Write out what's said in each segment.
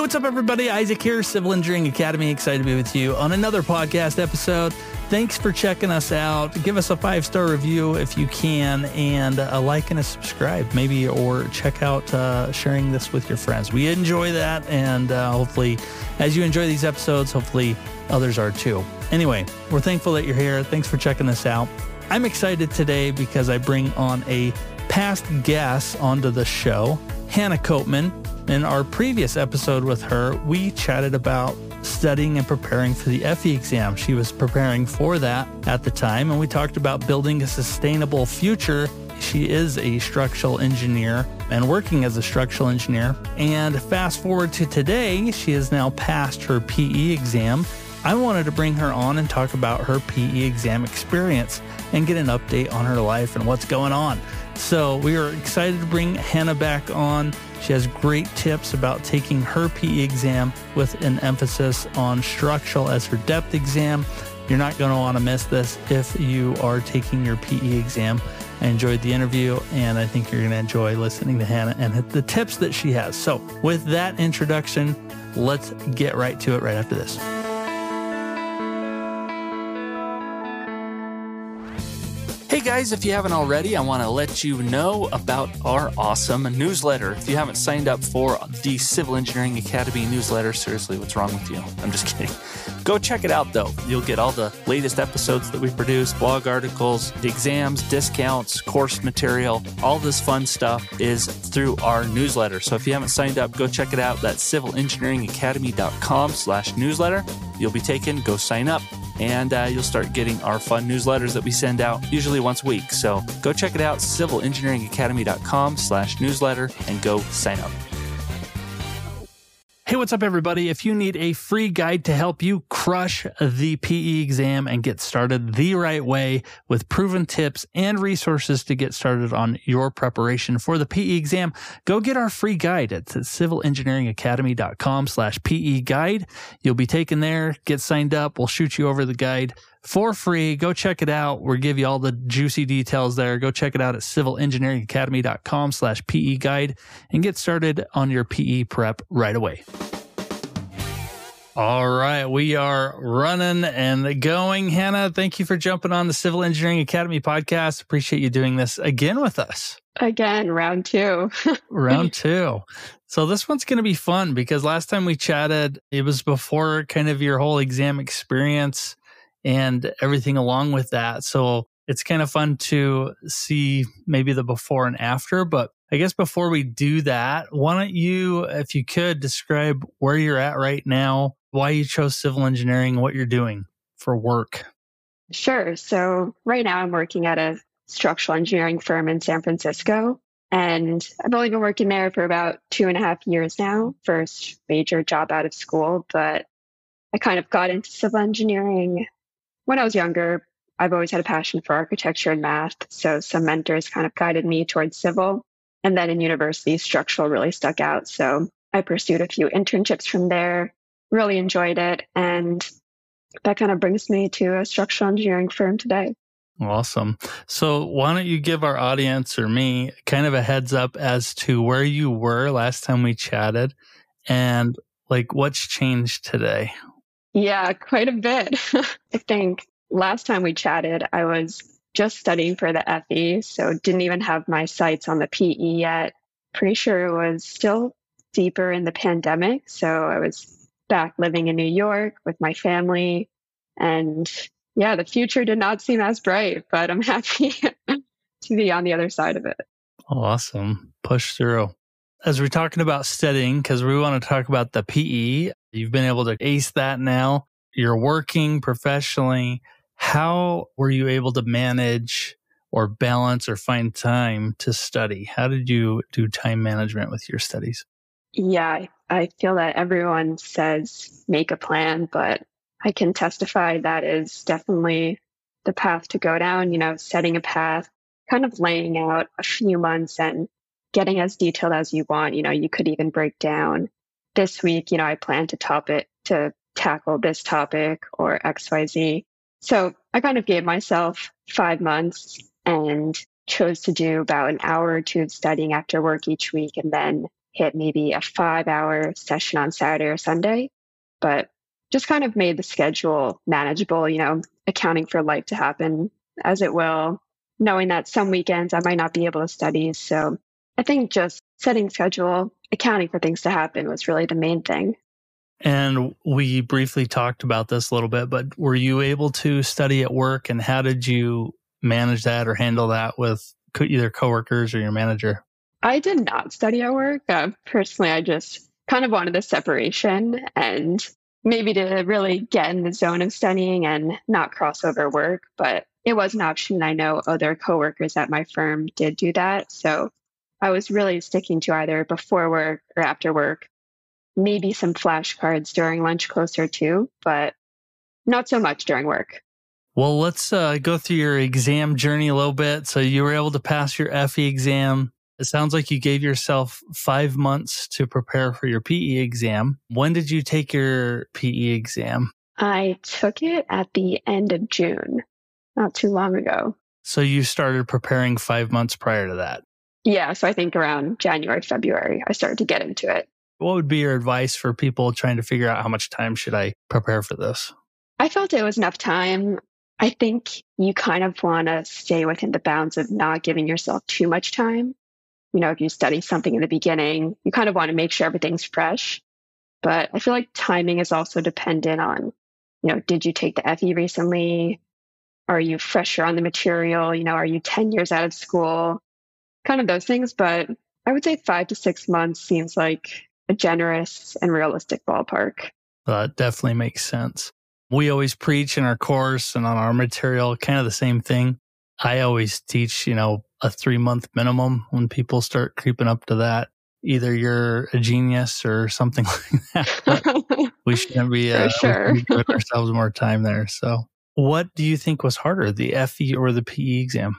Hey, what's up, everybody? Isaac here, Civil Engineering Academy. Excited to be with you on another podcast episode. Thanks for checking us out. Give us a five star review if you can, and a like and a subscribe, maybe, or check out uh, sharing this with your friends. We enjoy that, and uh, hopefully, as you enjoy these episodes, hopefully others are too. Anyway, we're thankful that you're here. Thanks for checking us out. I'm excited today because I bring on a past guest onto the show, Hannah Copeman. In our previous episode with her, we chatted about studying and preparing for the FE exam. She was preparing for that at the time, and we talked about building a sustainable future. She is a structural engineer and working as a structural engineer. And fast forward to today, she has now passed her PE exam. I wanted to bring her on and talk about her PE exam experience and get an update on her life and what's going on. So we are excited to bring Hannah back on. She has great tips about taking her PE exam with an emphasis on structural as her depth exam. You're not going to want to miss this if you are taking your PE exam. I enjoyed the interview and I think you're going to enjoy listening to Hannah and the tips that she has. So, with that introduction, let's get right to it right after this. Hey guys, if you haven't already, I want to let you know about our awesome newsletter. If you haven't signed up for the Civil Engineering Academy newsletter, seriously, what's wrong with you? I'm just kidding. Go check it out though. You'll get all the latest episodes that we produce, blog articles, exams, discounts, course material. All this fun stuff is through our newsletter. So if you haven't signed up, go check it out. That's civilengineeringacademy.com slash newsletter. You'll be taken, go sign up and uh, you'll start getting our fun newsletters that we send out usually once a week. So go check it out, civilengineeringacademy.com slash newsletter, and go sign up. Hey, what's up, everybody? If you need a free guide to help you crush the PE exam and get started the right way with proven tips and resources to get started on your preparation for the PE exam, go get our free guide at civilengineeringacademy.com slash PE guide. You'll be taken there, get signed up. We'll shoot you over the guide for free. Go check it out. We'll give you all the juicy details there. Go check it out at civilengineeringacademy.com slash PE guide and get started on your PE prep right away. All right, we are running and going. Hannah, thank you for jumping on the Civil Engineering Academy podcast. Appreciate you doing this again with us. Again, round two. round two. So this one's going to be fun because last time we chatted, it was before kind of your whole exam experience and everything along with that. So it's kind of fun to see maybe the before and after. But I guess before we do that, why don't you, if you could, describe where you're at right now, why you chose civil engineering, what you're doing for work? Sure. So right now I'm working at a structural engineering firm in San Francisco. And I've only been working there for about two and a half years now, first major job out of school. But I kind of got into civil engineering when I was younger, I've always had a passion for architecture and math. So some mentors kind of guided me towards civil. And then in university, structural really stuck out. So I pursued a few internships from there, really enjoyed it. And that kind of brings me to a structural engineering firm today. Awesome. So, why don't you give our audience or me kind of a heads up as to where you were last time we chatted and like what's changed today? Yeah, quite a bit. I think last time we chatted, I was just studying for the FE, so didn't even have my sights on the PE yet. Pretty sure it was still deeper in the pandemic. So I was back living in New York with my family. And yeah, the future did not seem as bright, but I'm happy to be on the other side of it. Awesome. Push through. As we're talking about studying, because we want to talk about the PE, You've been able to ace that now. You're working professionally. How were you able to manage or balance or find time to study? How did you do time management with your studies? Yeah, I feel that everyone says make a plan, but I can testify that is definitely the path to go down, you know, setting a path, kind of laying out a few months and getting as detailed as you want. You know, you could even break down this week, you know, I plan to top it to tackle this topic or XYZ. So I kind of gave myself five months and chose to do about an hour or two of studying after work each week and then hit maybe a five hour session on Saturday or Sunday, but just kind of made the schedule manageable, you know, accounting for life to happen as it will, knowing that some weekends I might not be able to study. So I think just setting schedule, accounting for things to happen was really the main thing. And we briefly talked about this a little bit, but were you able to study at work and how did you manage that or handle that with either coworkers or your manager? I did not study at work. Uh, personally, I just kind of wanted the separation and maybe to really get in the zone of studying and not cross over work. But it was an option. I know other coworkers at my firm did do that. So I was really sticking to either before work or after work, maybe some flashcards during lunch closer to, but not so much during work. Well, let's uh, go through your exam journey a little bit. So you were able to pass your FE exam. It sounds like you gave yourself five months to prepare for your PE exam. When did you take your PE exam? I took it at the end of June, not too long ago. So you started preparing five months prior to that? Yeah. So I think around January, February, I started to get into it. What would be your advice for people trying to figure out how much time should I prepare for this? I felt it was enough time. I think you kind of want to stay within the bounds of not giving yourself too much time. You know, if you study something in the beginning, you kind of want to make sure everything's fresh. But I feel like timing is also dependent on, you know, did you take the FE recently? Are you fresher on the material? You know, are you 10 years out of school? Kind of those things. But I would say five to six months seems like a generous and realistic ballpark. That definitely makes sense we always preach in our course and on our material kind of the same thing. I always teach, you know, a three month minimum when people start creeping up to that. Either you're a genius or something like that. we shouldn't be uh, sure. giving ourselves more time there. So, what do you think was harder, the FE or the PE exam?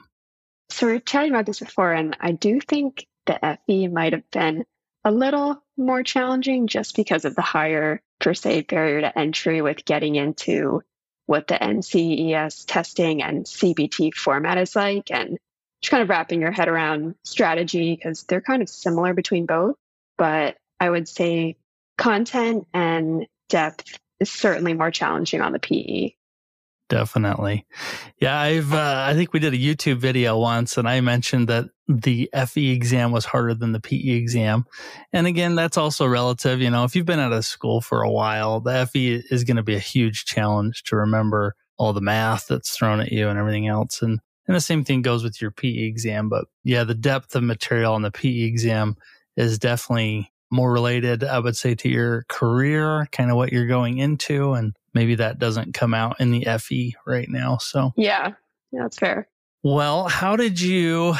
So, we are chatting about this before, and I do think the FE might have been a little more challenging just because of the higher per se barrier to entry with getting into what the NCEES testing and CBT format is like and just kind of wrapping your head around strategy because they're kind of similar between both. But I would say content and depth is certainly more challenging on the PE definitely. Yeah, I've uh, I think we did a YouTube video once, and I mentioned that the FE exam was harder than the PE exam. And again, that's also relative. You know, if you've been out of school for a while, the FE is going to be a huge challenge to remember all the math that's thrown at you and everything else. And and the same thing goes with your PE exam. But yeah, the depth of material on the PE exam is definitely more related, I would say, to your career, kind of what you're going into and maybe that doesn't come out in the FE right now. So, yeah, yeah that's fair. Well, how did you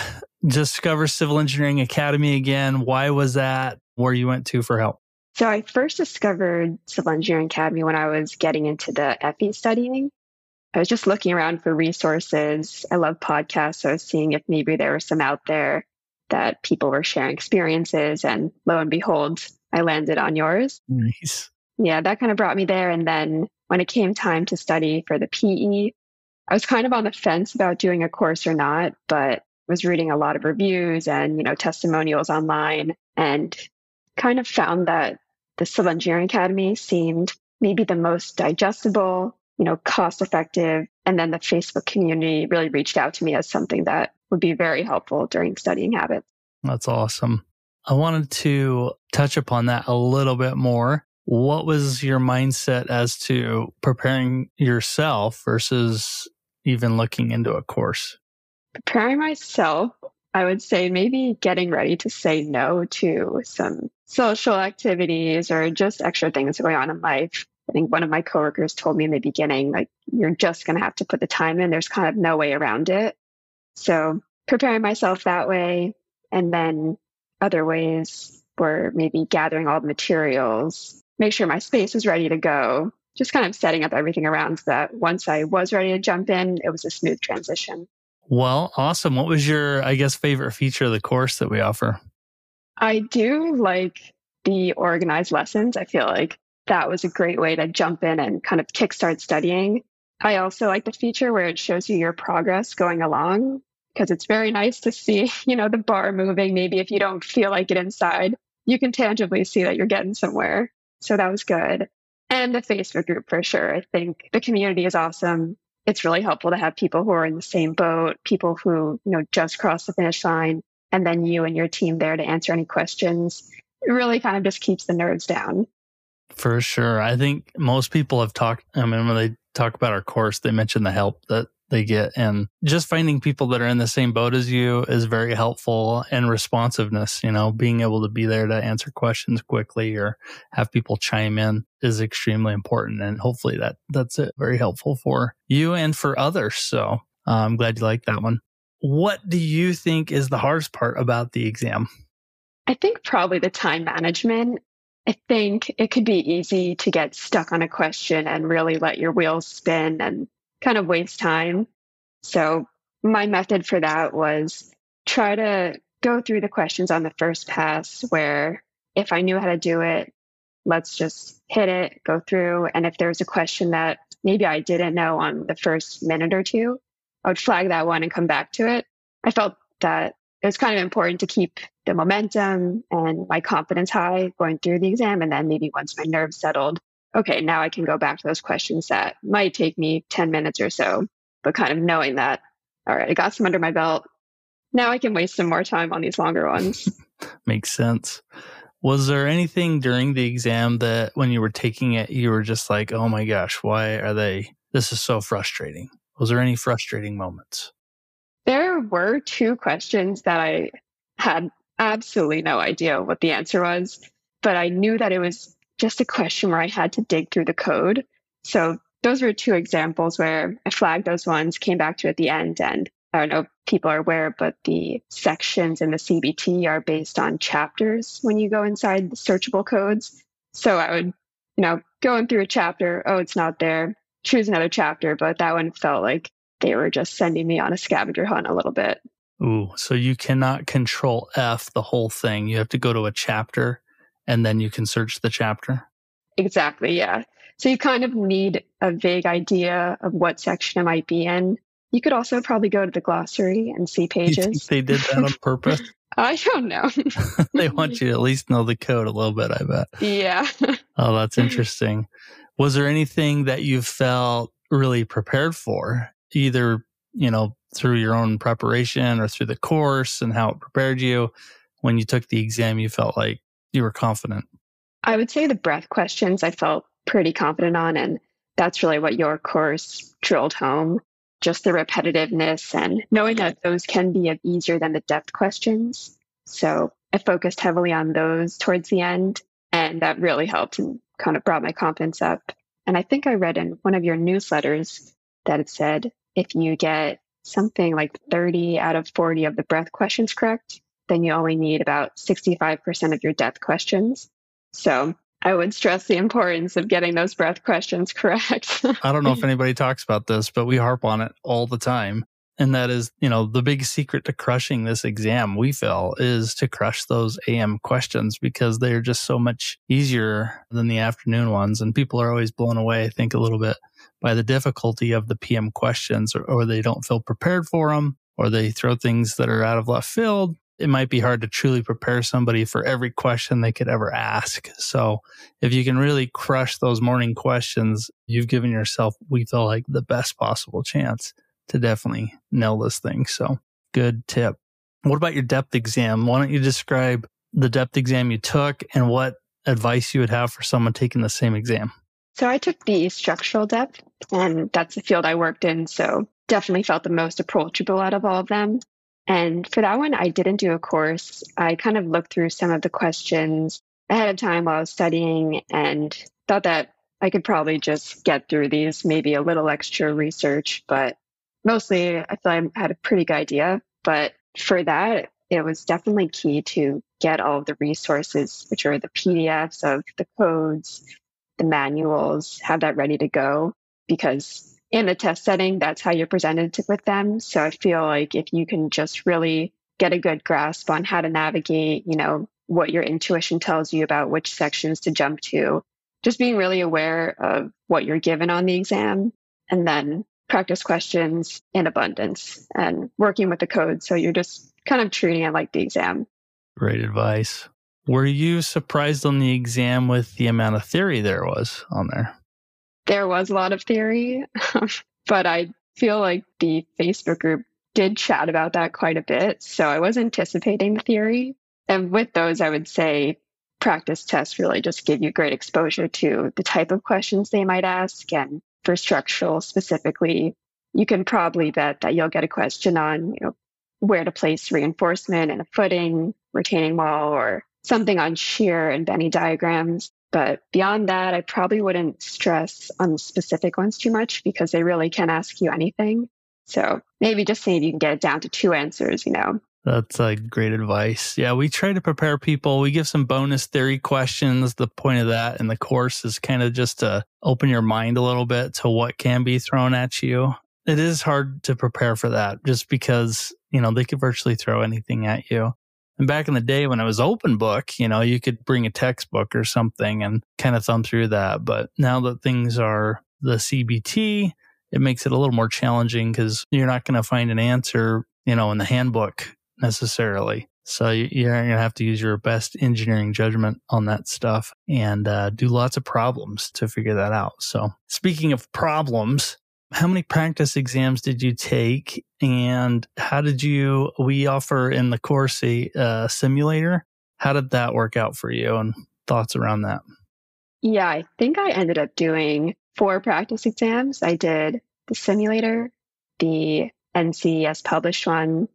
discover Civil Engineering Academy again? Why was that where you went to for help? So, I first discovered Civil Engineering Academy when I was getting into the FE studying. I was just looking around for resources. I love podcasts. So I was seeing if maybe there were some out there that people were sharing experiences. And lo and behold, I landed on yours. Nice. Yeah, that kind of brought me there. And then when it came time to study for the PE, I was kind of on the fence about doing a course or not, but was reading a lot of reviews and, you know, testimonials online and kind of found that the Civil Engineering Academy seemed maybe the most digestible, you know, cost effective. And then the Facebook community really reached out to me as something that would be very helpful during studying habits. That's awesome. I wanted to touch upon that a little bit more. What was your mindset as to preparing yourself versus even looking into a course? Preparing myself, I would say maybe getting ready to say no to some social activities or just extra things going on in life. I think one of my coworkers told me in the beginning, like, you're just going to have to put the time in. There's kind of no way around it. So preparing myself that way. And then other ways were maybe gathering all the materials, make sure my space was ready to go. Just kind of setting up everything around so that once I was ready to jump in, it was a smooth transition. Well, awesome. What was your, I guess, favorite feature of the course that we offer? I do like the organized lessons. I feel like that was a great way to jump in and kind of kickstart studying. I also like the feature where it shows you your progress going along because it's very nice to see, you know, the bar moving. Maybe if you don't feel like it inside, you can tangibly see that you're getting somewhere. So that was good. And the Facebook group for sure. I think the community is awesome. It's really helpful to have people who are in the same boat, people who, you know, just crossed the finish line, and then you and your team there to answer any questions. It really kind of just keeps the nerves down. For sure. I think most people have talked, I mean, when they talk about our course, they mention the help that they get. And just finding people that are in the same boat as you is very helpful and responsiveness, you know, being able to be there to answer questions quickly or have people chime in is extremely important. And hopefully that, that's it. Very helpful for you and for others. So uh, I'm glad you like that one. What do you think is the hardest part about the exam? I think probably the time management. I think it could be easy to get stuck on a question and really let your wheels spin and kind of waste time. So my method for that was try to go through the questions on the first pass where if I knew how to do it, let's just hit it, go through. And if there's a question that maybe I didn't know on the first minute or two, I would flag that one and come back to it. I felt that it was kind of important to keep the momentum and my confidence high going through the exam. And then maybe once my nerves settled, okay, now I can go back to those questions that might take me 10 minutes or so, but kind of knowing that, all right, I got some under my belt. Now I can waste some more time on these longer ones. Makes sense. Was there anything during the exam that when you were taking it, you were just like, oh my gosh, why are they? This is so frustrating. Was there any frustrating moments? There were two questions that I had absolutely no idea what the answer was, but I knew that it was just a question where I had to dig through the code. So those were two examples where I flagged those ones, came back to at the end, and I don't know if people are aware, but the sections in the CBT are based on chapters when you go inside the searchable codes. So I would, you know, going through a chapter, oh, it's not there, choose another chapter, but that one felt like they were just sending me on a scavenger hunt a little bit. Ooh, so you cannot control F the whole thing. You have to go to a chapter and then you can search the chapter? Exactly, yeah. So you kind of need a vague idea of what section it might be in. You could also probably go to the glossary and see pages. they did that on purpose? I don't know. they want you to at least know the code a little bit, I bet. Yeah. oh, that's interesting. Was there anything that you felt really prepared for, either, you know, through your own preparation or through the course and how it prepared you? When you took the exam, you felt like you were confident? I would say the breath questions I felt pretty confident on. And that's really what your course drilled home just the repetitiveness and knowing that those can be easier than the depth questions. So I focused heavily on those towards the end. And that really helped and kind of brought my confidence up. And I think I read in one of your newsletters that it said if you get something like 30 out of 40 of the breath questions correct, then you only need about 65% of your depth questions. So I would stress the importance of getting those breath questions correct. I don't know if anybody talks about this, but we harp on it all the time. And that is, you know, the big secret to crushing this exam, we feel, is to crush those AM questions because they're just so much easier than the afternoon ones. And people are always blown away, I think, a little bit by the difficulty of the PM questions, or, or they don't feel prepared for them, or they throw things that are out of left field it might be hard to truly prepare somebody for every question they could ever ask. So if you can really crush those morning questions, you've given yourself, we feel like the best possible chance to definitely nail this thing. So good tip. What about your depth exam? Why don't you describe the depth exam you took and what advice you would have for someone taking the same exam? So I took the structural depth and that's the field I worked in. So definitely felt the most approachable out of all of them. And for that one, I didn't do a course. I kind of looked through some of the questions ahead of time while I was studying and thought that I could probably just get through these, maybe a little extra research, but mostly I feel I had a pretty good idea. But for that, it was definitely key to get all of the resources, which are the PDFs of the codes, the manuals, have that ready to go because in the test setting, that's how you're presented with them. So I feel like if you can just really get a good grasp on how to navigate, you know, what your intuition tells you about which sections to jump to, just being really aware of what you're given on the exam and then practice questions in abundance and working with the code. So you're just kind of treating it like the exam. Great advice. Were you surprised on the exam with the amount of theory there was on there? There was a lot of theory, but I feel like the Facebook group did chat about that quite a bit. So I was anticipating the theory. And with those, I would say practice tests really just give you great exposure to the type of questions they might ask. And for structural specifically, you can probably bet that you'll get a question on, you know, where to place reinforcement in a footing, retaining wall, or something on shear and Venn diagrams. But beyond that, I probably wouldn't stress on specific ones too much because they really can ask you anything. So maybe just see you can get it down to two answers, you know. That's like great advice. Yeah, we try to prepare people. We give some bonus theory questions. The point of that in the course is kind of just to open your mind a little bit to what can be thrown at you. It is hard to prepare for that just because, you know, they could virtually throw anything at you. And back in the day when it was open book, you know, you could bring a textbook or something and kind of thumb through that. But now that things are the CBT, it makes it a little more challenging because you're not going to find an answer, you know, in the handbook necessarily. So you're going to have to use your best engineering judgment on that stuff and uh, do lots of problems to figure that out. So speaking of problems, how many practice exams did you take and how did you we offer in the course a simulator how did that work out for you and thoughts around that yeah i think i ended up doing four practice exams i did the simulator the NCEES published one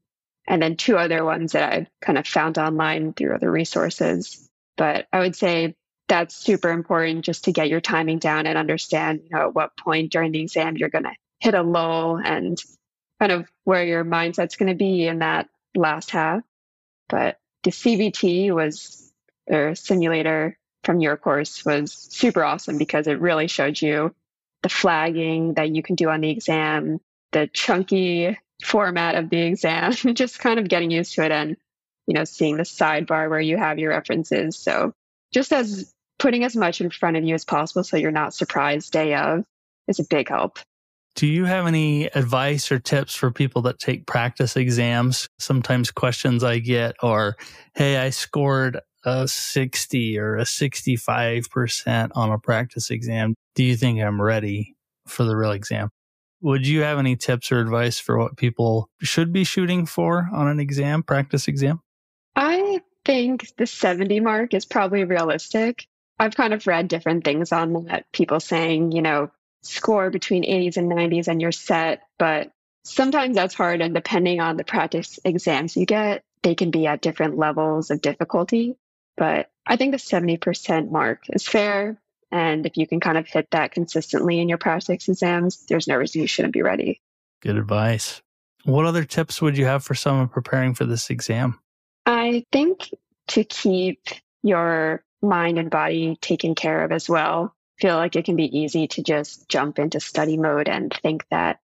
and then two other ones that i kind of found online through other resources but i would say that's super important just to get your timing down and understand, you know, at what point during the exam you're going to hit a lull and kind of where your mindset's going to be in that last half. But the CBT was, or simulator from your course was super awesome because it really showed you the flagging that you can do on the exam, the chunky format of the exam, just kind of getting used to it and, you know, seeing the sidebar where you have your references. So just as putting as much in front of you as possible so you're not surprised day of is a big help. Do you have any advice or tips for people that take practice exams? Sometimes questions I get are, Hey, I scored a 60 or a 65% on a practice exam. Do you think I'm ready for the real exam? Would you have any tips or advice for what people should be shooting for on an exam, practice exam? I think the 70 mark is probably realistic. I've kind of read different things on that. People saying, you know, score between 80s and 90s and you're set. But sometimes that's hard. And depending on the practice exams you get, they can be at different levels of difficulty. But I think the 70% mark is fair. And if you can kind of hit that consistently in your practice exams, there's no reason you shouldn't be ready. Good advice. What other tips would you have for someone preparing for this exam? I think to keep your mind and body taken care of as well. Feel like it can be easy to just jump into study mode and think that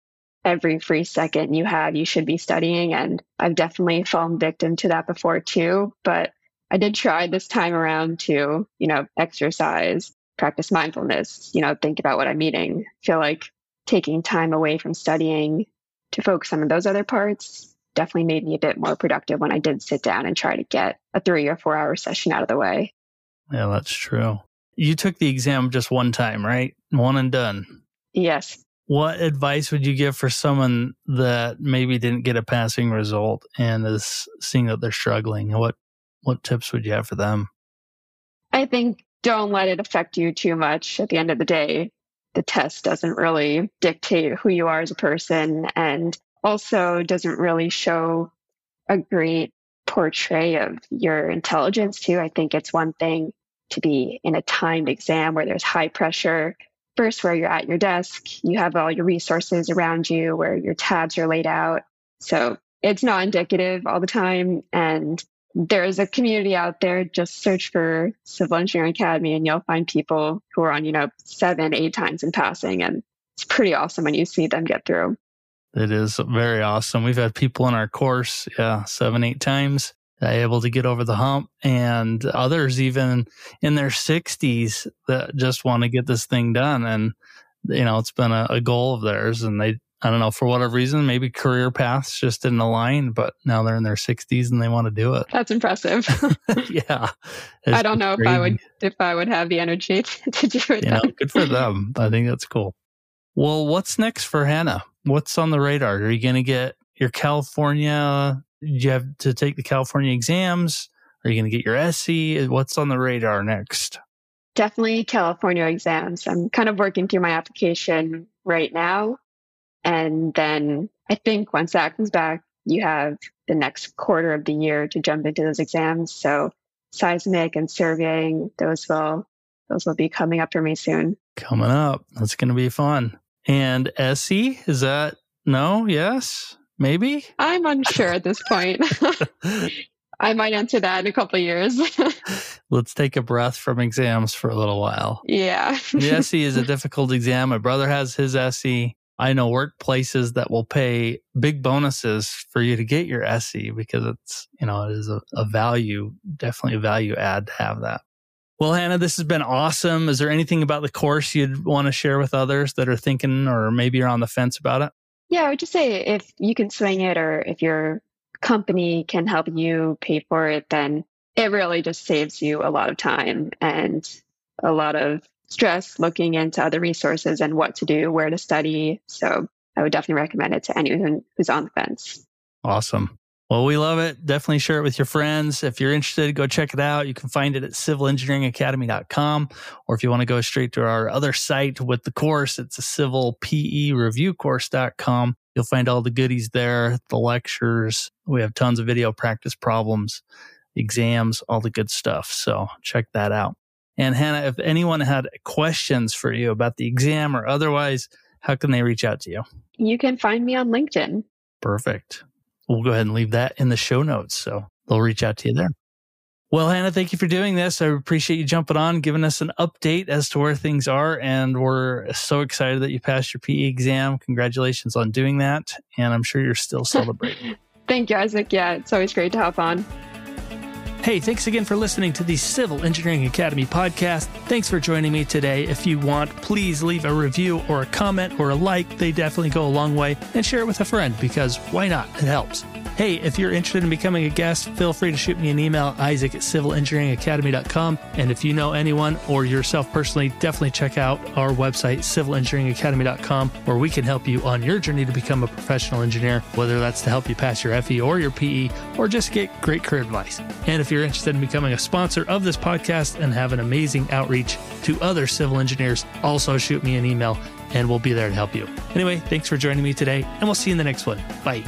every free second you have, you should be studying. And I've definitely fallen victim to that before too. But I did try this time around to, you know, exercise, practice mindfulness, you know, think about what I'm eating. Feel like taking time away from studying to focus on those other parts definitely made me a bit more productive when I did sit down and try to get a three or four hour session out of the way. Yeah, that's true. You took the exam just one time, right? One and done. Yes. What advice would you give for someone that maybe didn't get a passing result and is seeing that they're struggling? What what tips would you have for them? I think don't let it affect you too much. At the end of the day, the test doesn't really dictate who you are as a person and also doesn't really show a great portray of your intelligence too. I think it's one thing to be in a timed exam where there's high pressure. First, where you're at your desk, you have all your resources around you, where your tabs are laid out. So it's not indicative all the time. And there's a community out there. Just search for Civil Engineering Academy and you'll find people who are on, you know, seven, eight times in passing. And it's pretty awesome when you see them get through. It is very awesome. We've had people in our course, yeah, seven, eight times uh, able to get over the hump and others even in their 60s that just want to get this thing done and you know it's been a, a, goal of theirs and they I don't know, for whatever reason, maybe career paths just didn't align, but now they're in their 60s and they want to do it. That's impressive. yeah. I don't know crazy. if I would if I would have the energy to, to do it. You know, good for them. I think that's cool. Well, what's next for Hannah? What's on the radar? Are you going to get your California? Do you have to take the California exams? Are you going to get your SE? What's on the radar next? Definitely California exams. I'm kind of working through my application right now. And then I think once that comes back, you have the next quarter of the year to jump into those exams. So seismic and surveying, those will those will be coming up for me soon. Coming up. That's gonna be fun. And SE, is that no? Yes? Maybe? I'm unsure at this point. I might answer that in a couple years. Let's take a breath from exams for a little while. Yeah. the SE is a difficult exam. My brother has his SE. I know workplaces that will pay big bonuses for you to get your SE because it's, you know, it is a, a value, definitely a value add to have that. Well, Hannah, this has been awesome. Is there anything about the course you'd want to share with others that are thinking or maybe you're on the fence about it? Yeah, I would just say if you can swing it or if your company can help you pay for it, then it really just saves you a lot of time and a lot of stress looking into other resources and what to do, where to study. So I would definitely recommend it to anyone who's on the fence. Awesome. Well, we love it. Definitely share it with your friends. If you're interested, go check it out. You can find it at civilengineeringacademy.com. Or if you want to go straight to our other site with the course, it's a civil PE review course.com. You'll find all the goodies there, the lectures. We have tons of video practice problems, exams, all the good stuff. So check that out. And Hannah, if anyone had questions for you about the exam or otherwise, how can they reach out to you? You can find me on LinkedIn. Perfect. We'll go ahead and leave that in the show notes. So they'll reach out to you there. Well, Hannah, thank you for doing this. I appreciate you jumping on, giving us an update as to where things are. And we're so excited that you passed your PE exam. Congratulations on doing that. And I'm sure you're still celebrating. thank you, Isaac. Yeah, it's always great to hop on. Hey, thanks again for listening to the Civil Engineering Academy podcast. Thanks for joining me today. If you want, please leave a review or a comment or a like. They definitely go a long way. And share it with a friend because why not? It helps. Hey, if you're interested in becoming a guest, feel free to shoot me an email, isaac at civilengineeringacademy.com. And if you know anyone or yourself personally, definitely check out our website, civilengineeringacademy.com, where we can help you on your journey to become a professional engineer, whether that's to help you pass your FE or your PE, or just get great career advice. And if you're interested in becoming a sponsor of this podcast and have an amazing outreach to other civil engineers, also shoot me an email and we'll be there to help you. Anyway, thanks for joining me today, and we'll see you in the next one. Bye.